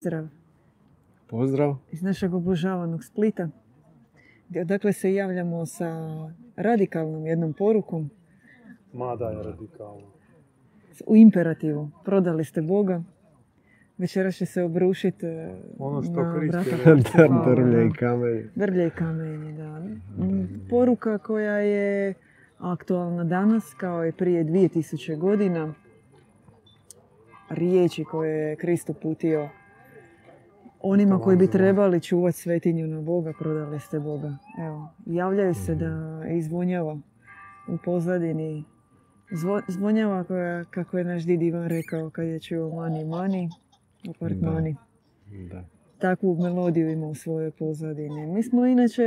Zdrav. Pozdrav. Iz našeg obožavanog Splita. Dakle se javljamo sa radikalnom jednom porukom. Mada je radikalno. U imperativu. Prodali ste Boga. Večera će se obrušiti Ono što na Krist je vrata rekao. Hvala, Drvlje da. i kamenje. Drvlje i kamenje, da. Poruka koja je aktualna danas kao i prije 2000 godina. Riječi koje je Krist uputio onima koji bi trebali čuvati svetinju na Boga, prodali ste Boga. Evo, javljaju se da izvonjava u pozadini. Zvo- Zvonjava koja, kako je naš did Ivan rekao kad je čuo mani mani, apartmani Da. takvu melodiju ima u svojoj pozadini. Mi smo inače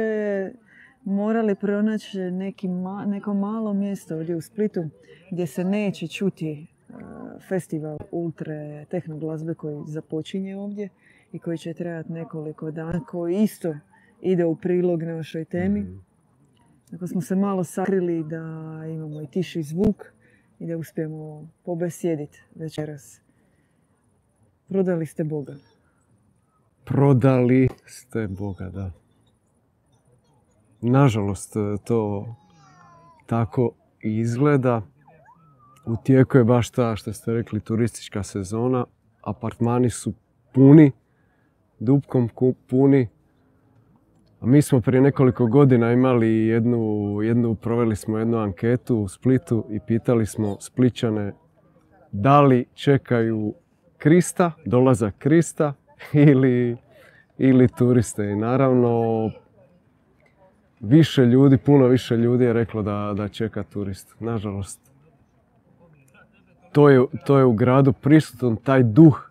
morali pronaći neki ma- neko malo mjesto ovdje u Splitu gdje se neće čuti e, festival ultre tehno glazbe koji započinje ovdje i koji će trajati nekoliko dana, koji isto ide u prilog našoj temi. Dakle, smo se malo sakrili da imamo i tiši zvuk i da uspijemo pobesjediti večeras. Prodali ste Boga. Prodali ste Boga, da. Nažalost, to tako izgleda. U tijeku je baš ta, što ste rekli, turistička sezona. Apartmani su puni, dupkom puni. A mi smo prije nekoliko godina imali jednu, jednu, proveli smo jednu anketu u Splitu i pitali smo Spličane da li čekaju Krista, dolazak Krista ili, ili turiste. I naravno, više ljudi, puno više ljudi je reklo da, da čeka turist. Nažalost, to je, to je u gradu prisutan taj duh,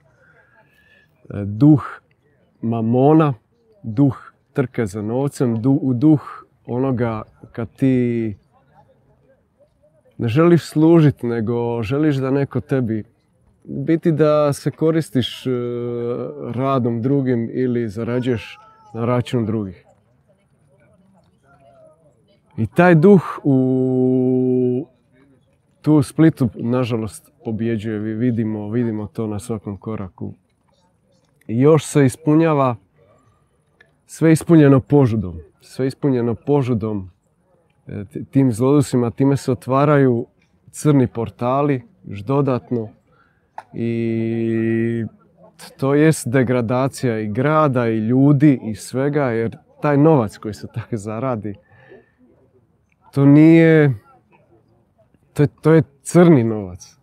e, duh mamona, duh trke za novcem, du- duh onoga kad ti ne želiš služiti, nego želiš da neko tebi biti da se koristiš e, radom drugim ili zarađuješ na račun drugih. I taj duh u tu u Splitu, nažalost, pobjeđuje. Vi vidimo, vidimo to na svakom koraku. Još se ispunjava sve ispunjeno požudom. Sve ispunjeno požudom e, tim zlodusima. Time se otvaraju crni portali, još dodatno. I to jest degradacija i grada i ljudi i svega, jer taj novac koji se tako zaradi, to nije, to je, to je crni novac.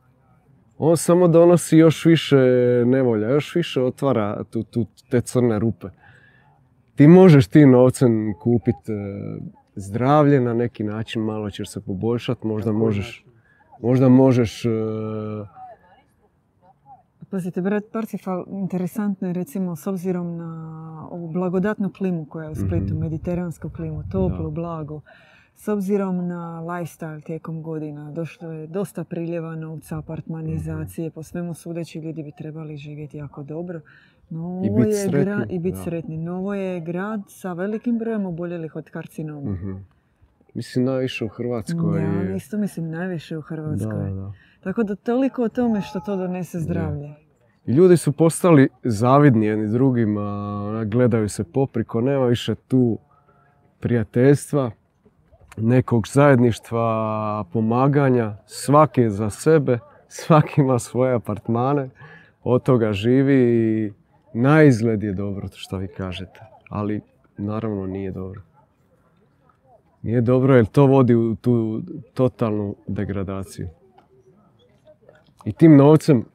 On samo donosi još više nevolja, još više otvara tu, tu, te crne rupe. Ti možeš tim novcem kupiti zdravlje na neki način, malo ćeš se poboljšati, možda možeš, možda možeš e, Pazite, brat Parsifal, interesantno je recimo s obzirom na ovu blagodatnu klimu koja je u Splitu, Mhm. mediteransku klimu, toplu, Da. blagu. S obzirom na lifestyle tijekom godina, došlo je dosta priljeva novca, apartmanizacije, Mhm. po svemu sudeći ljudi bi trebali živjeti jako dobro. No, I ovo bit je sretni, gra- I biti sretni. No, ovo je grad sa velikim brojem oboljelih od karcinoma. mhm. Mislim najviše u Hrvatskoj. Ja isto mislim najviše u Hrvatskoj. Da, da. Tako da toliko o tome što to donese zdravlje. I ljudi su postali zavidni jedni drugima, gledaju se popriko, nema više tu prijateljstva, nekog zajedništva, pomaganja, svaki za sebe, svaki ima svoje apartmane, od toga živi i na izgled je dobro što vi kažete, ali naravno nije dobro. Nije dobro jer to vodi u tu totalnu degradaciju. I tim novcem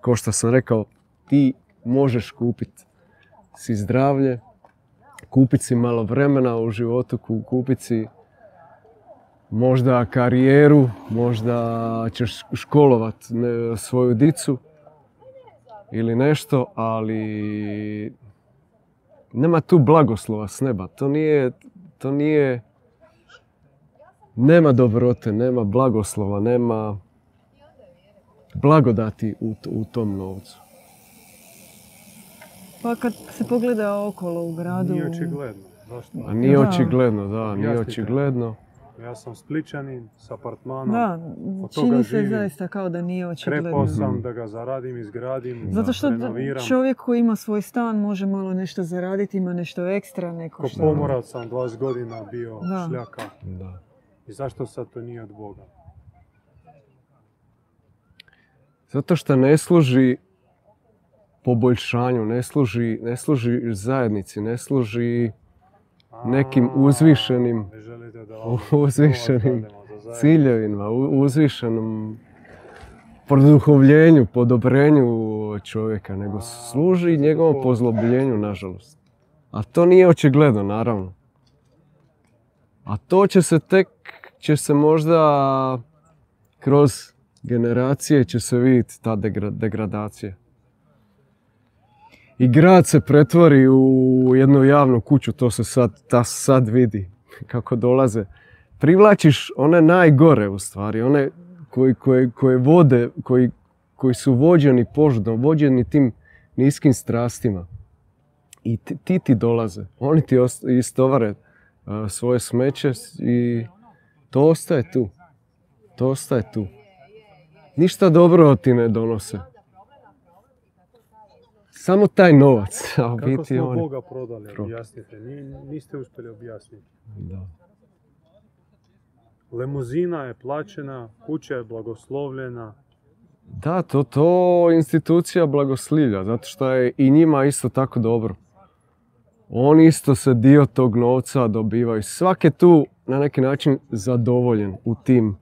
kao što sam rekao, ti možeš kupiti si zdravlje, kupiti si malo vremena u životu, ku- kupiti si možda karijeru, možda ćeš školovat svoju dicu ili nešto, ali nema tu blagoslova s neba. To nije, to nije, nema dobrote, nema blagoslova, nema blagodati u, u tom novcu. Pa kad se pogleda okolo u gradu... Nije očigledno. Zašto? A nije Da. očigledno, da, nije Objasnite. očigledno. Ja sam spličanin s apartmanom. Da, od toga čini se živim. zaista kao da nije očigledno. Krepao sam da ga zaradim, izgradim, Zato što renoviram. čovjek koji ima svoj stan može malo nešto zaraditi, ima nešto ekstra, neko Ko što... pomorac sam 20 godina bio Da. šljaka. Da. I zašto sad to nije od Boga? Zato što ne služi poboljšanju, ne služi, ne služi zajednici, ne služi Nekim uzvišenim- uzvišenim ciljevima, u- uzvišenom produhovljenju, podobrenju čovjeka, nego služi njegovom pozlobljenju, nažalost. A to nije očigledno, naravno. A to će se tek, će se možda kroz generacije će se vidjeti ta degra- degradacija. I grad se pretvori u jednu javnu kuću, to se sad, ta sad vidi kako dolaze. Privlačiš one najgore u stvari, one koji, koji, koje vode, koji, koji su vođeni požudom, vođeni tim niskim strastima. I ti ti, ti dolaze, oni ti istovare a, svoje smeće i to ostaje tu. To ostaje tu. Ništa dobro ti ne donose. Samo taj novac, a Kako biti smo oni... Boga prodali, Pro- objasnite. Ni- niste uspjeli objasniti. Da. Lemuzina je plaćena, kuća je blagoslovljena. Da, to, to institucija blagoslivlja, zato što je i njima isto tako dobro. Oni isto se dio tog novca dobivaju. Svak je tu na neki način zadovoljen u tim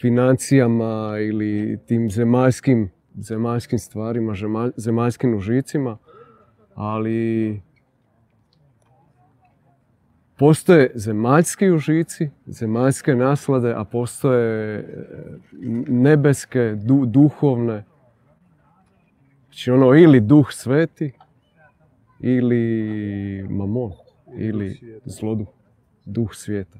financijama ili tim zemaljskim, zemaljskim stvarima, zemaljskim užicima, ali postoje zemaljski užici, zemaljske naslade, a postoje e, nebeske, du- duhovne. Znači ono ili duh sveti, ili mamon, ili zloduh, duh svijeta.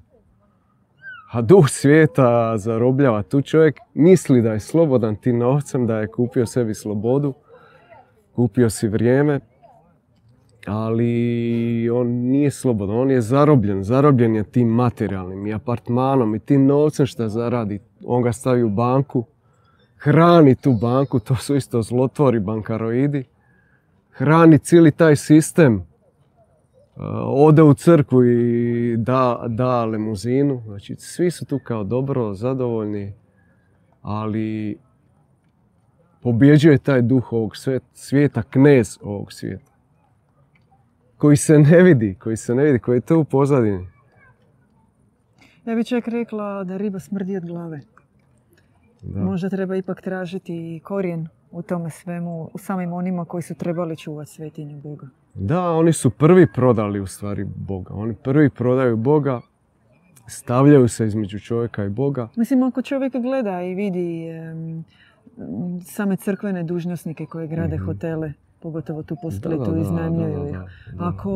A duh svijeta zarobljava. Tu čovjek misli da je slobodan tim novcem, da je kupio sebi slobodu, kupio si vrijeme, ali on nije slobodan, on je zarobljen, zarobljen je tim materijalnim i apartmanom i tim novcem što zaradi. On ga stavi u banku, hrani tu banku, to su isto zlotvori, bankaroidi. Hrani cijeli taj sistem, ode u crkvu i da, da lemuzinu. Znači, svi su tu kao dobro, zadovoljni, ali pobjeđuje taj duh ovog svijeta, knez ovog svijeta koji se ne vidi, koji se ne vidi, koji je tu u pozadini. Ja bih čak rekla da riba smrdi od glave. Da. Možda treba ipak tražiti korijen u tome svemu, u samim onima koji su trebali čuvati svetinju Boga. Da, oni su prvi prodali u stvari Boga. Oni prvi prodaju Boga, stavljaju se između čovjeka i Boga. Mislim, ako čovjek gleda i vidi same crkvene dužnosnike koje grade Mhm. hotele, pogotovo tu po Splitu, iznajmljuju ih. da, Ako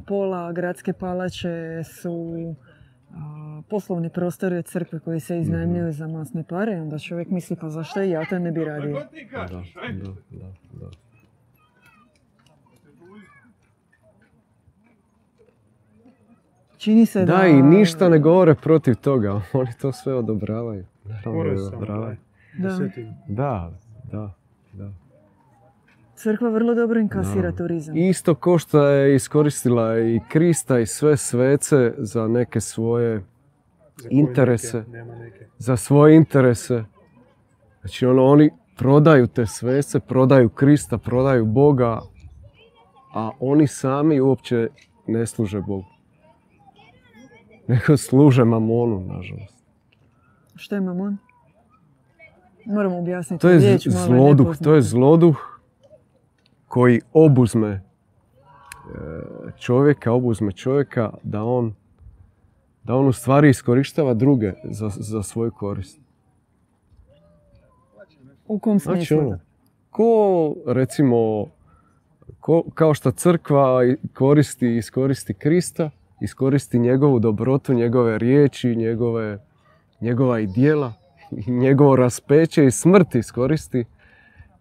pola gradske palače su a, poslovni prostori od crkve koji se iznajmljuju za masne pare, onda čovjek misli pa zašto i ja to ne bi radio. da, da, da, da, Čini se da... Da, i ništa ne govore protiv toga, oni to sve odobravaju. Da sam, odobravaju. Da. Da, da, da. Crkva vrlo dobro inkasira Naravno. turizam. Isto ko što je iskoristila i Krista i sve svece za neke svoje, Za Interese. neke, nema neke. za svoje interese. Znači ono, oni prodaju te svece, prodaju Krista, prodaju Boga, a oni sami uopće ne služe Bogu. Nego služe mamonu, nažalost. Što je mamon? Moramo objasniti To je riječ, zloduh, to je zloduh koji obuzme e, čovjeka, obuzme čovjeka da on da on u stvari iskorištava druge za, za svoju korist. U kom Znači smislu? ono, ko recimo, ko, kao što crkva koristi i iskoristi Krista, iskoristi njegovu dobrotu, njegove riječi, njegove, njegova i djela, i njegovo raspeće i smrt iskoristi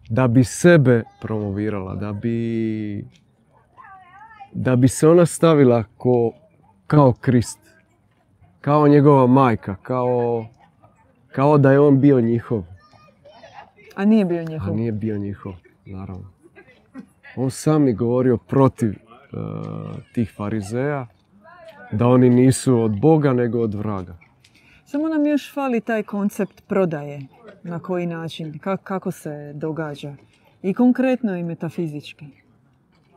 da bi sebe promovirala, da bi, da bi se ona stavila ko, kao Krist, kao njegova majka, kao, kao da je on bio njihov, A nije bio a njihov. nije bio njihov, naravno. On sam je govorio protiv e, tih farizeja, da oni nisu od Boga nego od vraga. Samo nam još fali taj koncept prodaje. Na koji način, ka- kako se događa. I konkretno i metafizički.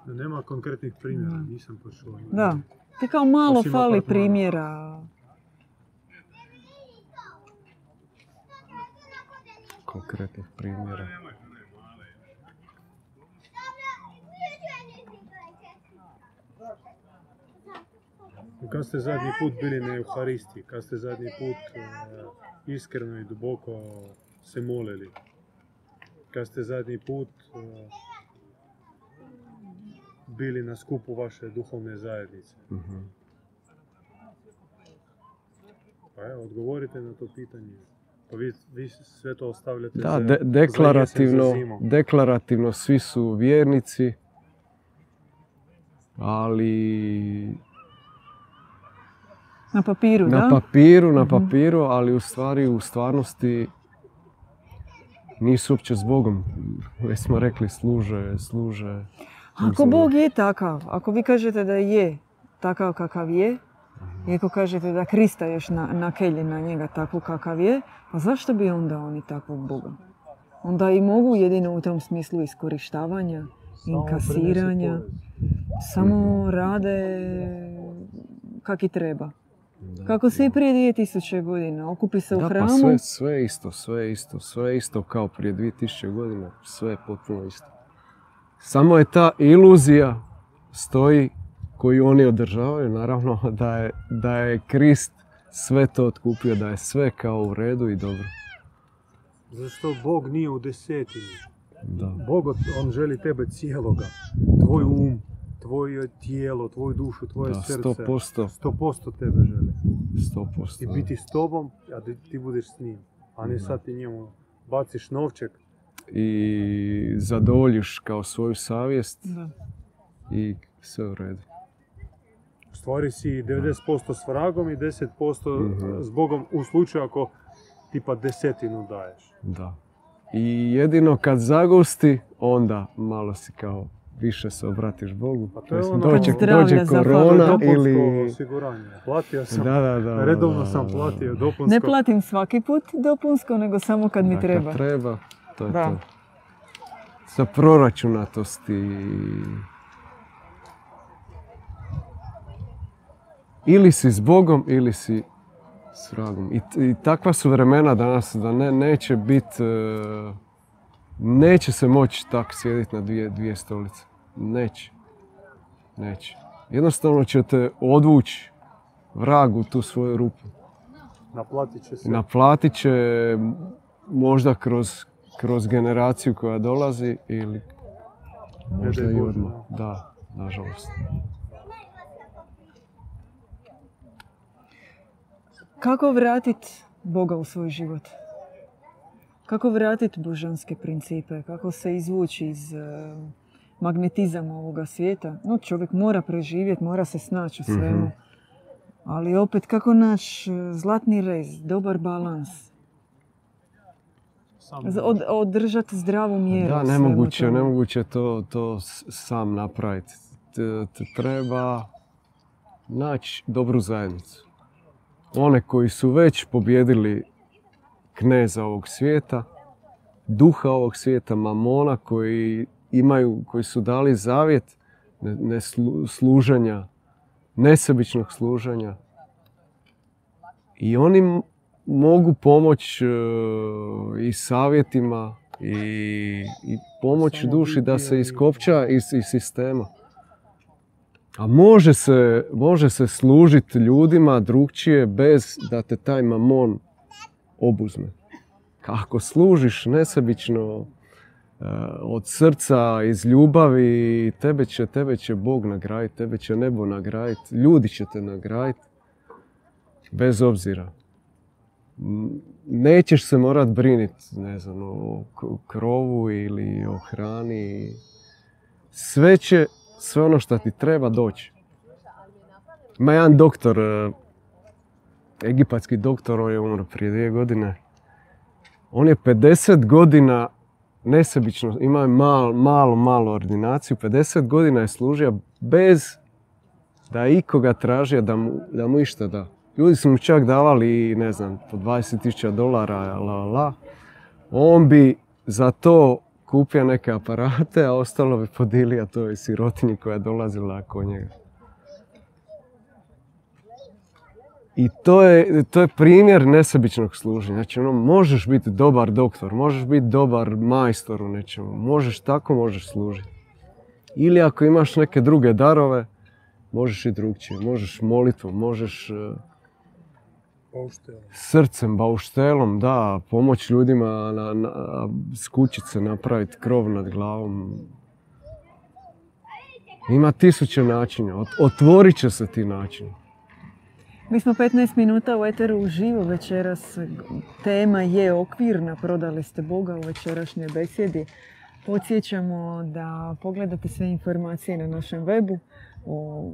Nema konkretnih primjera, nisam to čuo. Da. Ti kao malo Osim fali apartmana. primjera. Konkretnih primjera. Kad ste zadnji put bili na Euharistiji? Kad ste zadnji put e, iskreno i duboko se molili? Kad ste zadnji put e, bili na skupu vaše duhovne zajednice? Mhm. Pa evo, odgovorite na to pitanje. Pa vi, vi sve to ostavljate Da, za, de- za deklarativno, za zimu. deklarativno svi su vjernici, ali Na papiru, na da? papiru, na Mhm. papiru, ali u stvari u stvarnosti nisu uopće s Bogom. Već smo rekli, služe, služe. Ako Bog je takav, ako vi kažete da je takav kakav je, i ako kažete da Krista još na, nakelje na njega takvu kakav je, pa zašto bi onda oni takvog Boga? Onda i mogu jedino u tom smislu iskorištavanja, Samo inkasiranja, samo rade kak i treba. Kako se i prije 2000 godina, okupi se u Da, hramu, pa sve, sve isto, sve isto, sve isto kao prije 2000 godina, sve je potpuno isto. Samo je ta iluzija stoji koju oni održavaju, naravno da je, da je Krist sve to otkupio, da je sve kao u redu i dobro. Zato što Bog nije u desetini. Da. Bog, on želi tebe cijeloga. Tvoj um, tvoje tijelo, tvoju dušu, tvoje Da, srce. 100%. 100% tebe želi. 100%. I biti s tobom, a ti budeš s njim. A ne sad ti njemu baciš novček. I zadovoljiš kao svoju savjest Da. i sve u redu. U stvari si 90% s vragom i 10% Mhm. s Bogom u slučaju ako tipa desetinu daješ. Da. I jedino kad zagusti, onda malo si kao više se obratiš Bogu. Pa to je ono- dođe, dođe korona ili... osiguranje. Platio sam. Da, da, da. Redovno sam platio dopunsko. Ne platim svaki put dopunsko, nego samo kad mi Da, treba. Kad treba, to je Da. to. Sa proračunatosti. Ili si s Bogom, ili si s vragom. I, takva su vremena danas da ne, neće biti... neće se moći tako sjediti na dvije, dvije stolice. Neće. Neće. Jednostavno ćete odvući vrag u tu svoju rupu. Naplatit će se. Naplatit će možda kroz, kroz generaciju koja dolazi ili možda i odmah. Da, nažalost. Kako vratiti Boga u svoj život? Kako vratiti božanske principe? Kako se izvući iz e, magnetizama ovoga svijeta? No, čovjek mora preživjeti, mora se snaći u svemu. Mhm. Ali opet, kako naći e, zlatni rez, dobar balans? Od, održati zdravu mjeru. Da, nemoguće, nemoguće to, to sam napraviti. T- t- treba naći dobru zajednicu. One koji su već pobjedili kneza ovog svijeta, duha ovog svijeta, mamona, koji imaju, koji su dali zavjet ne, ne slu- služenja, nesebičnog služenja. I oni mogu pomoći i savjetima i, i pomoć duši da se iskopča iz, iz sistema. A može se, može se služiti ljudima drugčije bez da te taj mamon obuzme. Ako služiš nesebično, od srca, iz ljubavi, tebe će, tebe će Bog nagraditi, tebe će nebo nagraditi, ljudi će te nagraditi, bez obzira. Nećeš se morat briniti, ne znam, o krovu ili o hrani. Sve će, sve ono što ti treba doći. Ima jedan doktor, e, egipatski doktor, on je umro prije dvije godine. On je 50 godina nesebično, ima je malo, malo, malo ordinaciju, 50 godina je služio bez da je ikoga tražio da mu, da mu išta da. Ljudi su mu čak davali, ne znam, po 20.000 dolara, la, la. On bi za to kupio neke aparate, a ostalo bi podilio toj sirotinji koja je dolazila kod njega. I to je, to je primjer nesebičnog služenja. Znači, ono, možeš biti dobar doktor, možeš biti dobar majstor u nečemu, možeš tako, možeš služiti. Ili ako imaš neke druge darove, možeš i drugčije. Možeš molitvom, možeš e, Bauštel. srcem, bauštelom, da, pomoć ljudima na, na, se, napraviti krov nad glavom. Ima tisuće načina, Ot- otvorit će se ti načini. Mi smo 15 minuta u Eteru uživo večeras. Tema je okvirna, prodali ste Boga u večerašnjoj besjedi. Podsjećamo da pogledate sve informacije na našem webu o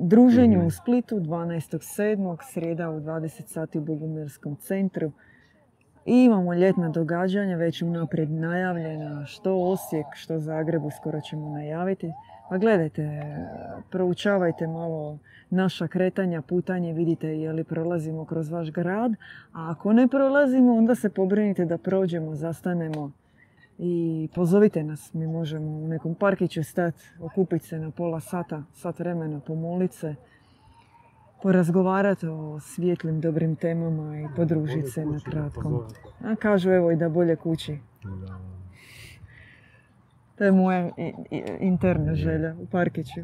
druženju Mhm. u Splitu 12.7. srijeda u 20 sati u Bogumirskom centru. I imamo ljetna događanja, već unaprijed najavljena, što Osijek, što Zagreb, uskoro ćemo najaviti. Pa gledajte, proučavajte malo naša kretanja, putanje, vidite je li prolazimo kroz vaš grad, a ako ne prolazimo, onda se pobrinite da prođemo, zastanemo i pozovite nas. Mi možemo u nekom parkiću stati, okupiti se na pola sata, sat vremena, pomolit se, porazgovarati o svijetlim, dobrim temama i podružiti se na kratkom. A kažu evo i da bolje kući. To je moja i- i- interna želja u parkiću.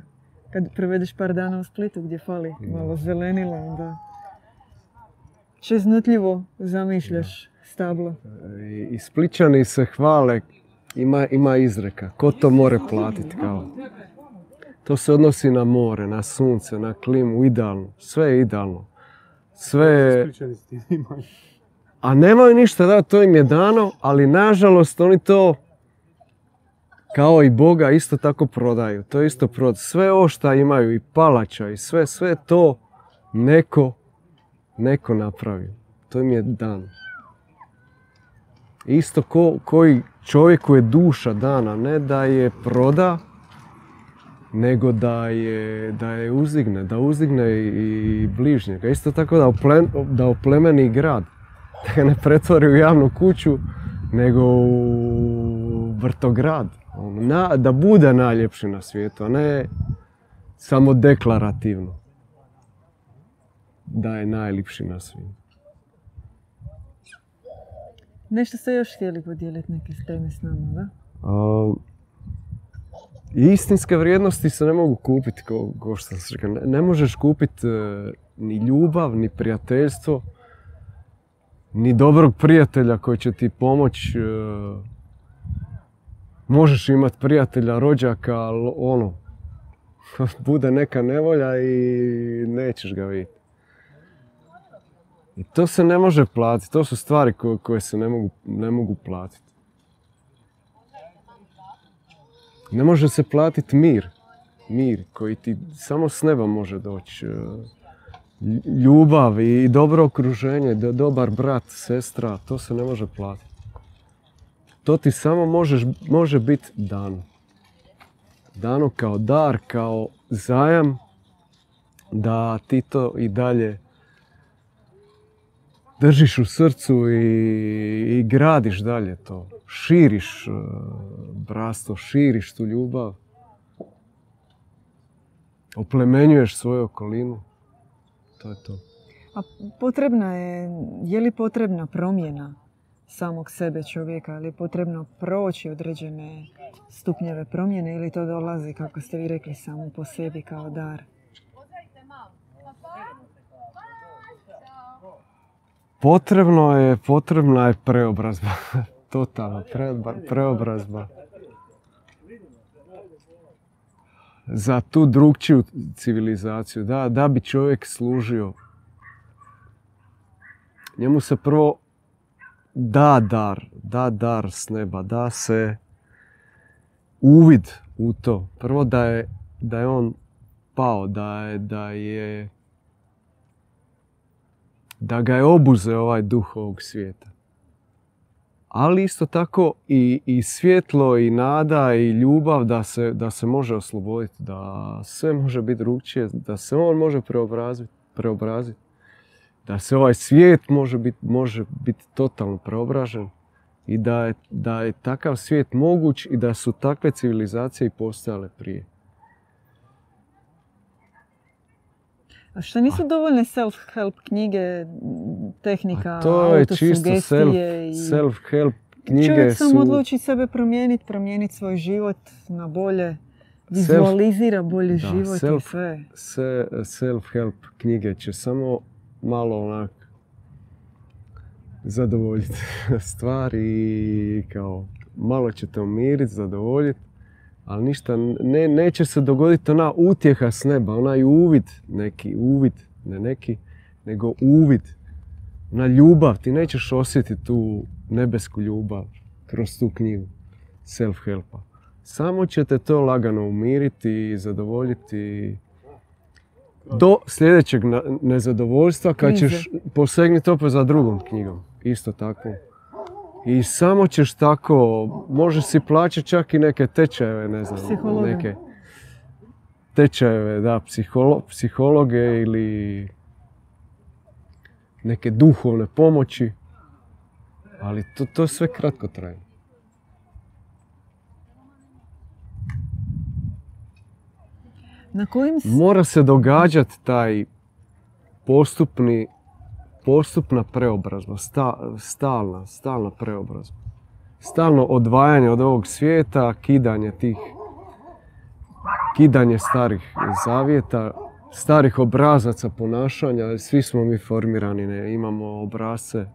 Kad provedeš par dana u Splitu gdje fali malo zelenila, onda čeznutljivo zamišljaš stablo. I, i Spličani se hvale, ima, ima izreka, ko to more platiti kao. To se odnosi na more, na sunce, na klimu, idealno. Sve je idealno. Sve je... A nemaju ništa da, to im je dano, ali nažalost oni to kao i Boga isto tako prodaju. To je isto prod. Sve ovo šta imaju i palača i sve, sve to neko, neko napravi. To im je dan. Isto ko, koji čovjeku je duša dana, ne da je proda, nego da je, da je uzdigne, da uzdigne i, bližnjega. Isto tako da, oplen, da oplemeni grad. Da ne pretvori u javnu kuću, nego u vrtograd. Ono, Na, da bude najljepši na svijetu, a ne samo deklarativno. Da je najljepši na svijetu. Nešto ste još htjeli podijeliti neke teme s nama, da? A, istinske vrijednosti se ne mogu kupiti, kao, kao što sam rekao. Ne, ne možeš kupiti e, ni ljubav, ni prijateljstvo, ni dobrog prijatelja koji će ti pomoći. e, možeš imati prijatelja, rođaka, ali ono, bude neka nevolja i nećeš ga vidjeti. I to se ne može platiti, to su stvari koje, koje se ne mogu, ne mogu platiti. Ne može se platiti mir. Mir koji ti samo s neba može doći. E, lj- Ljubav i dobro okruženje, do- dobar brat, sestra, to se ne može platiti. To ti samo možeš, može biti dano. Dano kao dar, kao zajam da ti to i dalje držiš u srcu i, i gradiš dalje to. Širiš e, bratstvo, širiš tu ljubav. Oplemenjuješ svoju okolinu. To je to. A potrebna je, je li potrebna promjena samog sebe čovjeka, je li potrebno proći određene stupnjeve promjene ili to dolazi, kako ste vi rekli, samo po sebi kao dar? Potrebno je, potrebna je preobrazba. Totalna preobra- preobrazba. Za tu drugčiju civilizaciju, da, da bi čovjek služio. Njemu se prvo da dar, da dar s neba, da se uvid u to. Prvo da je, da je on pao, da je, da je da ga je obuze ovaj duh ovog svijeta. Ali isto tako i, i svjetlo i nada i ljubav da se, da se može osloboditi, da sve može biti drugčije, da se on može preobraziti, preobraziti da se ovaj svijet može biti može biti totalno preobražen i da je, da je takav svijet moguć i da su takve civilizacije i postojale prije. A što nisu dovoljne self-help knjige, tehnika, A to je čisto self, self-help knjige Čovjek su... samo odluči sebe promijeniti, promijeniti svoj život na bolje, vizualizira bolji da, život i self- sve. se- self-help knjige će samo malo onak zadovoljiti stvari i kao malo ćete umiriti, zadovoljiti, ali ništa, ne, neće se dogoditi ona utjeha s neba, onaj uvid, neki uvid, ne neki, nego uvid, na ljubav, ti nećeš osjetiti tu nebesku ljubav kroz tu knjigu self-helpa. Samo ćete to lagano umiriti i zadovoljiti do sljedećeg nezadovoljstva kad ćeš posegnuti opet za drugom knjigom. Isto tako. I samo ćeš tako, možeš si plaćati čak i neke tečajeve, ne znam, Psihologa. neke tečajeve, da, psiholo, psihologe ili neke duhovne pomoći, ali to, to sve kratko traje. Na kojim Mora se događati taj postupni, postupna preobrazba, sta- stalna, stalna preobrazba. Stalno odvajanje od ovog svijeta, kidanje tih, kidanje starih zavjeta, starih obrazaca ponašanja. Svi smo mi formirani, ne? imamo obrazce,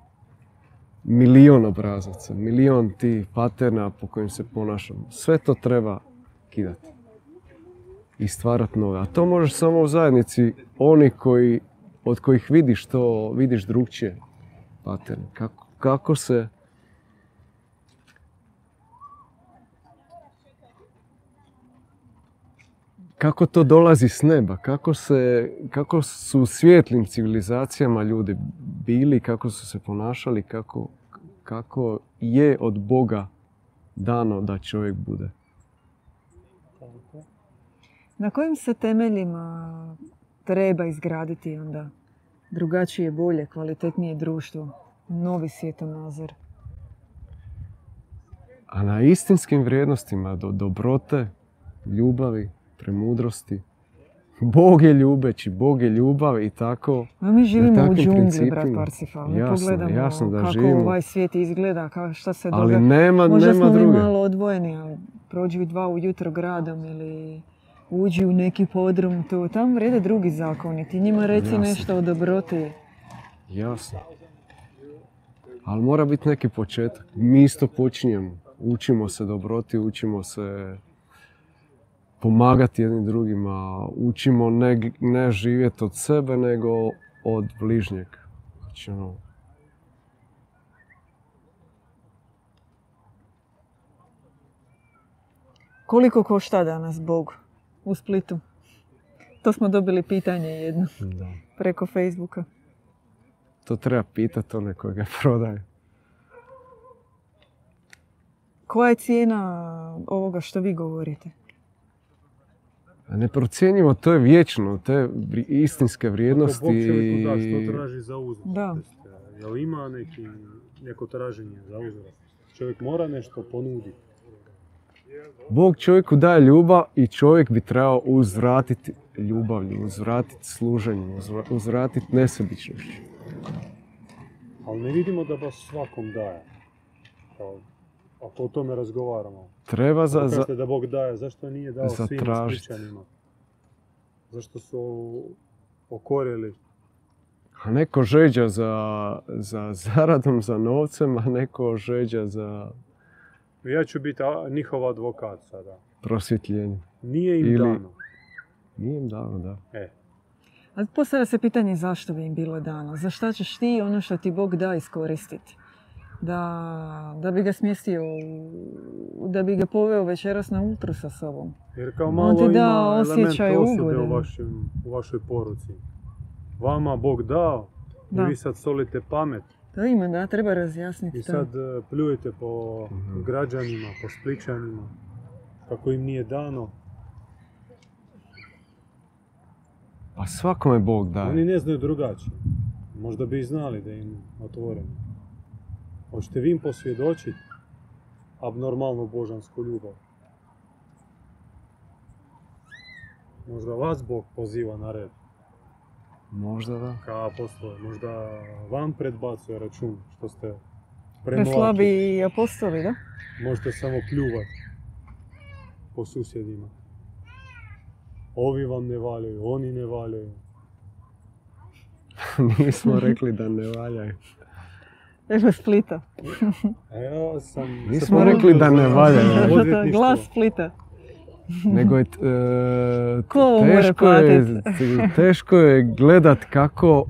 milion obrazaca, milion tih paterna po kojim se ponašamo. Sve to treba kidati i stvarati nove. A to možeš samo u zajednici oni koji, od kojih vidiš to, vidiš drugčije paterne. Kako, kako se kako to dolazi s neba, kako, se, kako su u svijetlim civilizacijama ljudi bili, kako su se ponašali, kako, kako je od Boga dano da čovjek bude. Na kojim se temeljima treba izgraditi onda drugačije, bolje, kvalitetnije društvo, novi svjetonazor? A na istinskim vrijednostima do dobrote, ljubavi, premudrosti. Bog je ljubeći, Bog je ljubav i tako. A mi živimo u džungli, brat. Parsifal. Mi Jasno, pogledamo jasno da kako živimo. ovaj svijet izgleda, ka, šta se Ali događa. nema, Možda nema smo druge. malo odvojeni, ali prođi dva ujutro gradom ili uđi u neki podrum, to tam vrede drugi zakoni. Ti njima reci Jasno. nešto o dobroti. Jasno. Ali mora biti neki početak. Mi isto počinjemo. Učimo se dobroti, učimo se pomagati jednim drugima. Učimo ne, ne živjeti od sebe, nego od bližnjeg. Znači, ono, Koliko košta danas Bog u Splitu? To smo dobili pitanje jedno da. preko Facebooka. To treba pitati one koji ga prodaje. Koja je cijena ovoga što vi govorite? A Ne procjenjimo, to je vječno, te vri- istinske Ako vrijednosti. Bog čovjeku da, što traži za uzvrat? Da. To Jel ima neki, neko traženje za uzvrat? Čovjek mora nešto ponuditi. Bog čovjeku daje ljubav i čovjek bi trebao uzvratiti ljubavlju, uzvratiti služenjem, uzvra- uzvratiti nesebičnošću. Ali ne vidimo da baš svakom daje. Kao, ako o tome razgovaramo. Treba za, za, da Bog daje, zašto nije dao svim. Splićanima? Zašto su okorjeli? a neko žeđa za, za zaradom, za novcem, a neko žeđa za Ja ću biti njihov advokat sada. prosvjetljenje. Nije im Ili- dano. Nije im dano, da. E, A postavlja se pitanje zašto bi im bilo dano? Za šta ćeš ti ono što ti Bog da iskoristiti? Da, da bi ga smjestio, u- da bi ga poveo večeras na ultru sa sobom. jer kao On malo ti da ima element osjećaj osude ugode. u, vašem, u vašoj poruci. Vama Bog dao, I Da. vi sad solite pamet To ima, da, treba razjasniti i sad e, pljujete po Mhm. građanima, po spličanima, kako im nije dano. Pa svakome Bog Oni daje. ne znaju drugačije. Možda bi i znali da im otvoreno. Hoćete vi im posvjedočiti abnormalnu božansku ljubav? Možda vas Bog poziva na red, Možda da. kao apostole. Možda vam predbacuje račun što ste premlaki. Preslabi apostoli, da? Možete samo pljuvat po susjedima. Ovi vam ne valjaju, oni ne valjaju. Nismo rekli da ne valjaju. Evo Splita. Ja sam... Nismo rekli da ne valjaju. Glas Splita. Nego je, e, Ko teško, je, teško je gledat kako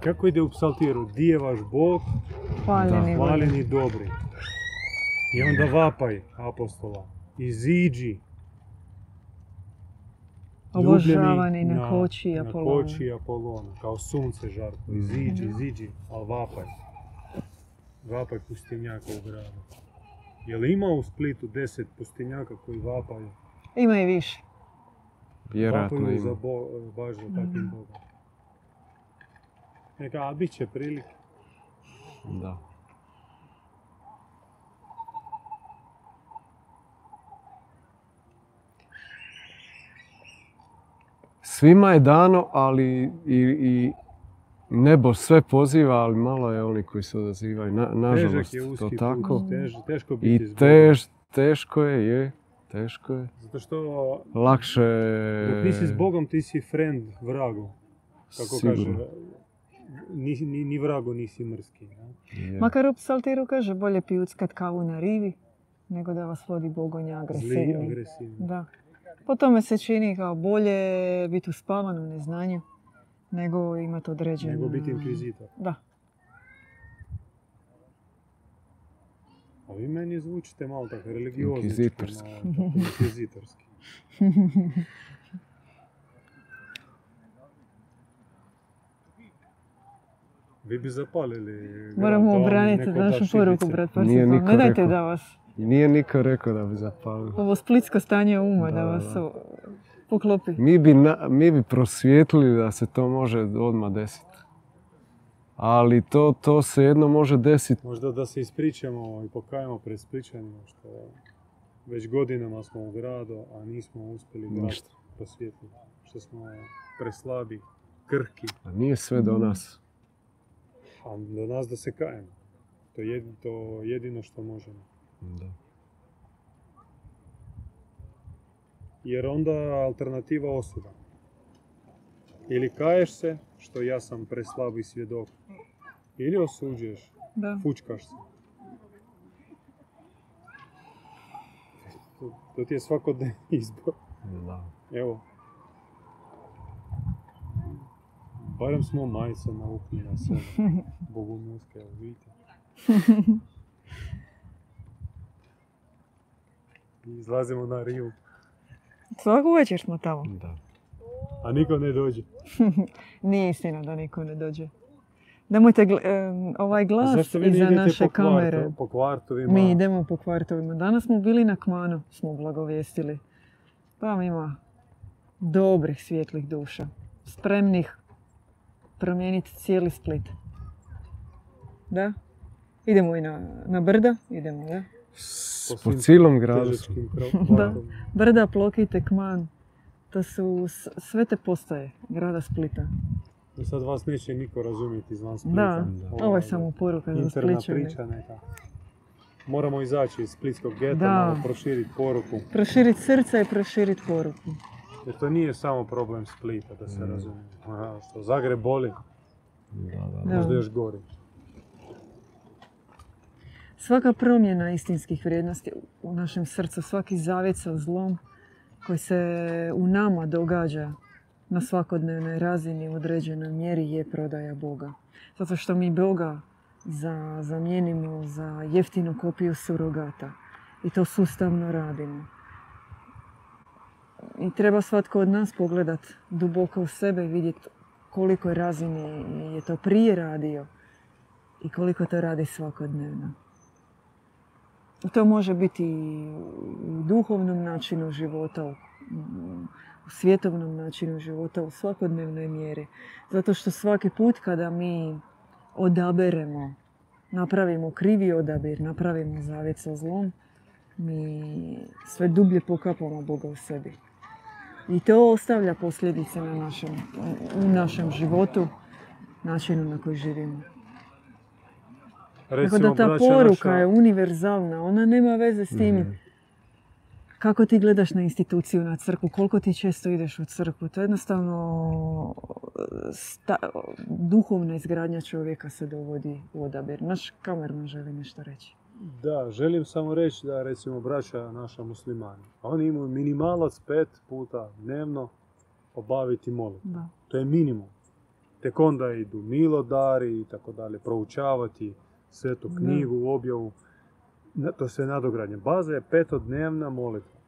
Kako ide u psaltiru? Di je vaš Bog, Hvaljeni. hvaljeni dobri. I onda vapaj apostola. Iziđi. Obožavani ljubljeni na koči Na Apolona. koči Apolona. Kao sunce žarko. Iziđi, iziđi. Ali vapaj. Vapaj pustinjaka u gradu. Je li ima u Splitu deset pustinjaka koji vapaju? Ima i više. vjerojatno Vapaju za ima. Bo, baš za takvim Bogom. Neka, a bit će prilike. Da. Svima je dano, ali i, i nebo sve poziva, ali malo je oni koji se odazivaju. Na, nažalost, je to tako. tež, teško biti I tež, teško je, je, teško je. Zato što Lakše... dok nisi s Bogom ti si friend vragu. Kako Sigurno. kaže, ni, ni, ni vragu nisi mrski. Ja? Je. Makar u psaltiru kaže bolje pijuckat kavu na rivi nego da vas vodi bogonja Zli, agresivni. agresivni. Da. Po tome se čini kao bolje biti uspavan u neznanju nego imati određen... Nego biti inkvizitor. Da. A vi meni zvučite malo tako religiozni. Malo, tako inkvizitorski. Vi bi zapalili Moramo obraniti našu poruku, brat Nije Parsifal. niko Ne dajte rekao. da vas Nije niko rekao da bi zapalili. ovo splitsko stanje uma da, Da, vas poklopi. Mi bi, na- mi bi prosvijetlili da se to može odmah desiti. Ali to, to se jedno može desiti. Možda da se ispričamo i pokajamo pred Spličanima što već godinama smo u gradu, a nismo uspjeli Ništa. prosvijetliti. Što smo preslabi, krhki, A nije sve do nas. a do nas da se kajemo. To je to jedino što možemo. Da. Jer onda alternativa osuda. Ili kaješ se, što ja sam preslabi svjedok, ili osuđuješ, Da. fučkaš se. To, to ti je svakodnevni izbor. Da. Evo. Barem smo majice navukli na sebe. Bogu muske, evo vidite. I Izlazimo na rivu, Svaku večer smo tamo. Da. A niko ne dođe. Nije istina da niko ne dođe. Nemojte gl- ovaj glas zašto vi ne iza idete naše po kamere. kvartu, po kvartovima? Mi idemo po kvartovima. Danas smo bili na Kmanu, smo blagovijestili. Tamo ima dobrih svjetlih duša. Spremnih promijeniti cijeli Split. Da? Idemo i na, na brda, idemo, da? S- Po Po cijelom gradu. Da. Brda, Plokite, Kman. To su sve te postaje grada Splita. I sad vas neće niko razumjeti izvan Splita. Da, Da. ovo je samo poruka za interna Spličane. priča neka. Moramo izaći iz splitskog geta, Da. malo proširiti poruku. Proširiti srce i proširiti poruku. Jer to nije samo problem Splita, da se Mm. razumije. Aha, što Zagreb boli, Da, da, Da. možda još gori. Svaka promjena istinskih vrijednosti u našem srcu, svaki zavjet sa zlom koji se u nama događa na svakodnevnoj razini u određenoj mjeri je prodaja Boga. Zato što mi Boga za, zamijenimo za jeftinu kopiju surogata. I to sustavno radimo. I treba svatko od nas pogledat duboko u sebe i vidjeti kolikoj razini je to prije radio i koliko to radi svakodnevno. To može biti u duhovnom načinu života, u svjetovnom načinu života, u svakodnevnoj mjeri. Zato što svaki put kada mi odaberemo, napravimo krivi odabir, napravimo zavjet sa zlom, mi sve dublje pokapamo Boga u sebi. I to ostavlja posljedice na našem, u našem životu, načinu na koji živimo. Tako da ta poruka je univerzalna, ona nema veze s tim mhm kako ti gledaš na instituciju, na crkvu, koliko ti često ideš u crkvu. To je jednostavno sta, duhovna izgradnja čovjeka se dovodi u odabir. Naš kamerman želi nešto reći. Da, želim samo reći da recimo braća naša muslimani, oni imaju minimalac pet puta dnevno obaviti molitvu. To je minimum. Tek onda idu milodari i tako dalje, proučavati svetu knjigu, objavu. To sve nadogradnje. Baza je petodnevna molitva.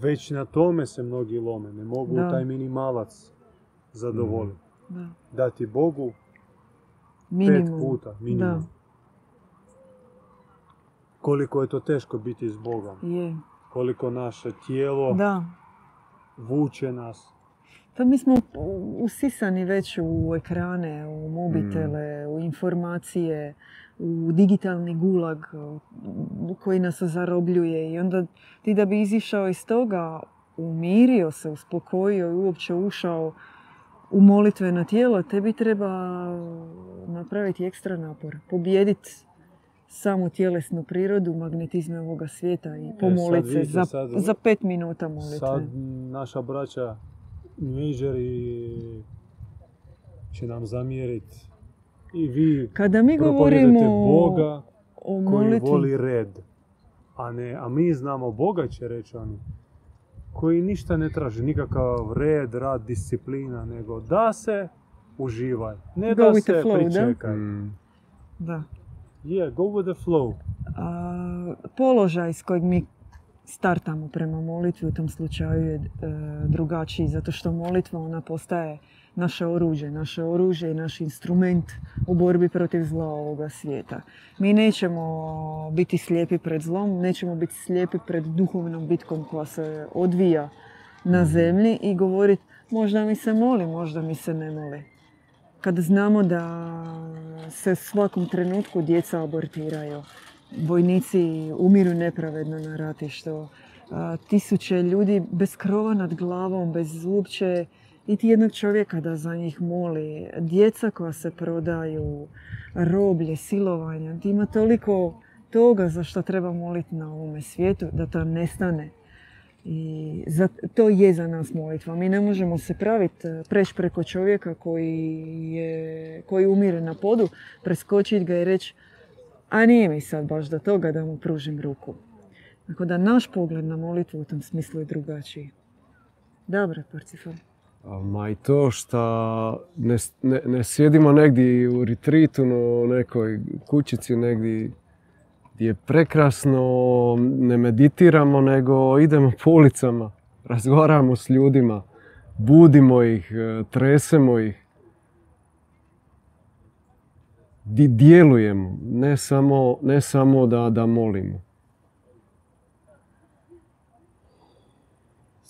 Već na tome se mnogi lome, ne mogu taj minimalac zadovoljiti. Da. Dati Bogu minimum. pet puta, minimum. Koliko je to teško biti s Bogom. Je. Koliko naše tijelo da. vuče nas. Pa mi smo usisani već u ekrane, u mobitele, mm. u informacije, u digitalni gulag koji nas zarobljuje i onda ti da bi izišao iz toga, umirio se, uspokojio i uopće ušao u molitveno tijelo, tebi treba napraviti ekstra napor, pobijediti samu tjelesnu prirodu, magnetizme ovoga svijeta i e, pomoliti se za, za pet minuta molitve. Sad naša braća Nižeri će nam zamjeriti i vi Kada mi govorimo Boga o koji voli red. A, ne, a mi znamo Boga će reći oni koji ništa ne traži, nikakav red, rad, disciplina, nego da se uživaj. Ne da se flow, pričekaj. Da? Yeah, go with the flow. A, položaj s kojeg mi startamo prema molitvi u tom slučaju je e, drugačiji, zato što molitva ona postaje naše oružje, naše oružje i naš instrument u borbi protiv zla ovoga svijeta. Mi nećemo biti slijepi pred zlom, nećemo biti slijepi pred duhovnom bitkom koja se odvija na zemlji i govoriti možda mi se moli, možda mi se ne moli. Kad znamo da se svakom trenutku djeca abortiraju, vojnici umiru nepravedno na ratištu, tisuće ljudi bez krova nad glavom, bez uopće niti jednog čovjeka da za njih moli. Djeca koja se prodaju, roblje, silovanja. Ima toliko toga za što treba moliti na ovome svijetu da to nestane. I za, to je za nas molitva. Mi ne možemo se praviti, e, preći preko čovjeka koji, je, koji umire na podu, preskočiti ga i reći a nije mi sad baš do toga da mu pružim ruku. Tako da naš pogled na molitvu u tom smislu je drugačiji. Dobro, Parcifal. Ma i to što ne, ne, ne sjedimo negdje u retritu, u nekoj kućici negdje gdje je prekrasno, ne meditiramo, nego idemo po ulicama, razgovaramo s ljudima, budimo ih, e, tresemo ih. Di djelujemo, ne samo, ne samo da, da molimo.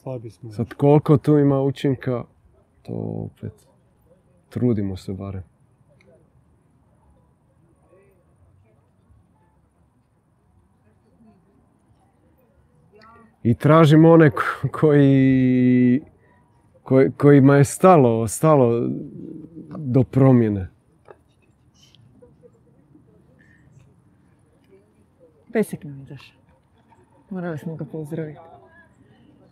slabi smo. Sad koliko tu ima učinka, to opet trudimo se barem. I tražimo one koji, koji, kojima je stalo, stalo do promjene. Pesek nam je Morali smo ga pozdraviti.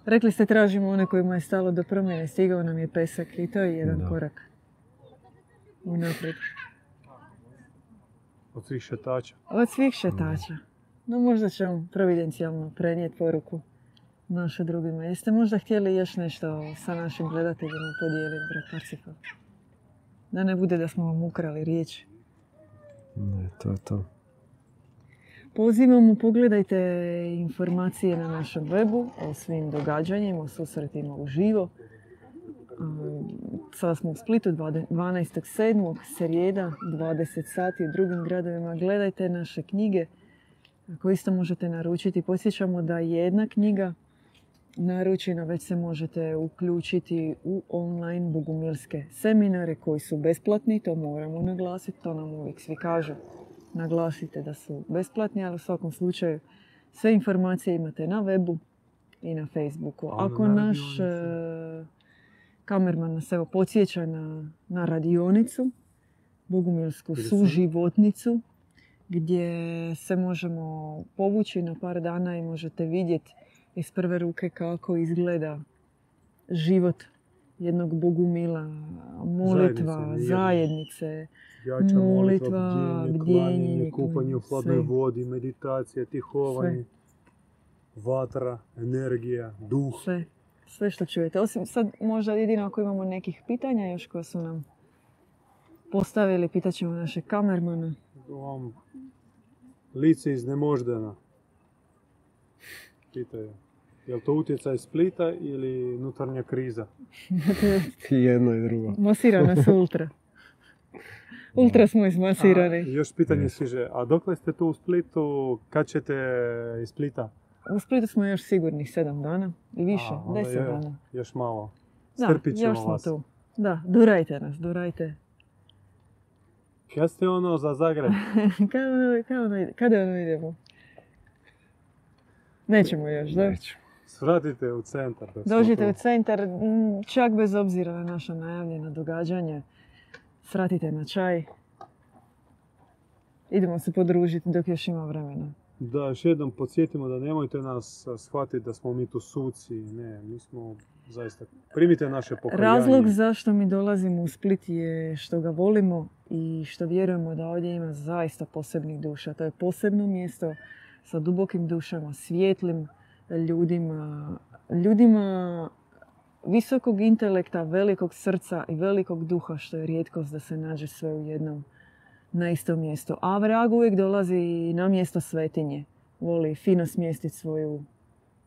Rekli ste tražimo one kojima je stalo do promjene, stigao nam je pesak i to je jedan korak unaprijed. Od svih šetača? Od svih šetača. No možda ćemo providencijalno prenijeti poruku naše drugima. Jeste možda htjeli još nešto sa našim gledateljima podijeliti, brat Parcifal? Da ne bude da smo vam ukrali riječ. Ne, to je to. Pozivamo, pogledajte informacije na našem webu o svim događanjima, o susretima živo. Sada smo u Splitu 12.7. srijeda, 20 sati u drugim gradovima. Gledajte naše knjige koje isto možete naručiti. Posjećamo da jedna knjiga naručena već se možete uključiti u online bogumilske seminare koji su besplatni. To moramo naglasiti, to nam uvijek svi kažu. Naglasite da su besplatni, ali u svakom slučaju sve informacije imate na webu i na Facebooku. Ako naš kamerman nas evo podsjeća na, na radionicu, bogumilsku suživotnicu, gdje se možemo povući na par dana i možete vidjeti iz prve ruke kako izgleda život jednog bogumila, molitva, zajednice, zajednice molitva, bdjenje, kupanje u hladnoj vodi, meditacija, tihovanje, vatra, energija, duh. Sve sve što čujete. Osim sad možda jedino ako imamo nekih pitanja još koje su nam postavili, pitat ćemo naše kamermana. Vam lice iznemoždena. Pitaju. Je li to utjecaj Splita ili nutarnja kriza? Jedno i drugo. Masirana su ultra. Ultra smo izmasirani. još pitanje stiže. A dokle ste tu u Splitu? Kad ćete iz Splita? U Splitu smo još sigurnih sedam dana i više, deset dana. Još malo. Strpit ćemo još vas. tu. Da, durajte nas, durajte. Kad ste ono za Zagreb? ono, kada ono idemo? Nećemo još, da? Nećemo. Svratite u centar. Dođite u centar, čak bez obzira na naša najavljena događanja. Svratite na čaj. Idemo se podružiti dok još ima vremena. Da, još jednom podsjetimo da nemojte nas shvatiti da smo mi tu suci. Ne, mi smo zaista... Primite naše pokajanje. Razlog zašto mi dolazimo u Split je što ga volimo i što vjerujemo da ovdje ima zaista posebnih duša. To je posebno mjesto sa dubokim dušama, svijetlim ljudima, ljudima visokog intelekta, velikog srca i velikog duha, što je rijetkost da se nađe sve u jednom na isto mjesto. A vrag uvijek dolazi na mjesto svetinje. Voli fino smjestiti svoju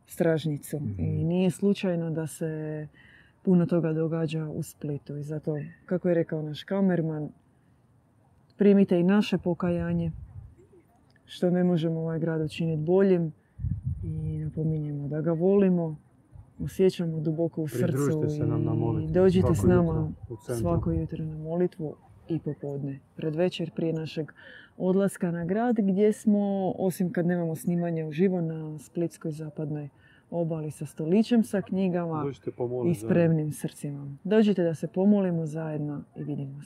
stražnicu. I mhm. nije slučajno da se puno toga događa u Splitu. I zato, kako je rekao naš kamerman, primite i naše pokajanje, što ne možemo ovaj grad učiniti boljim i napominjemo da ga volimo, osjećamo duboko u srcu i dođite s nama svako jutro na molitvu i popodne, pred večer prije našeg odlaska na grad gdje smo, osim kad nemamo snimanje uživo na Splitskoj zapadnoj obali sa stolićem, sa knjigama i spremnim srcima. Dođite da se pomolimo zajedno i vidimo se.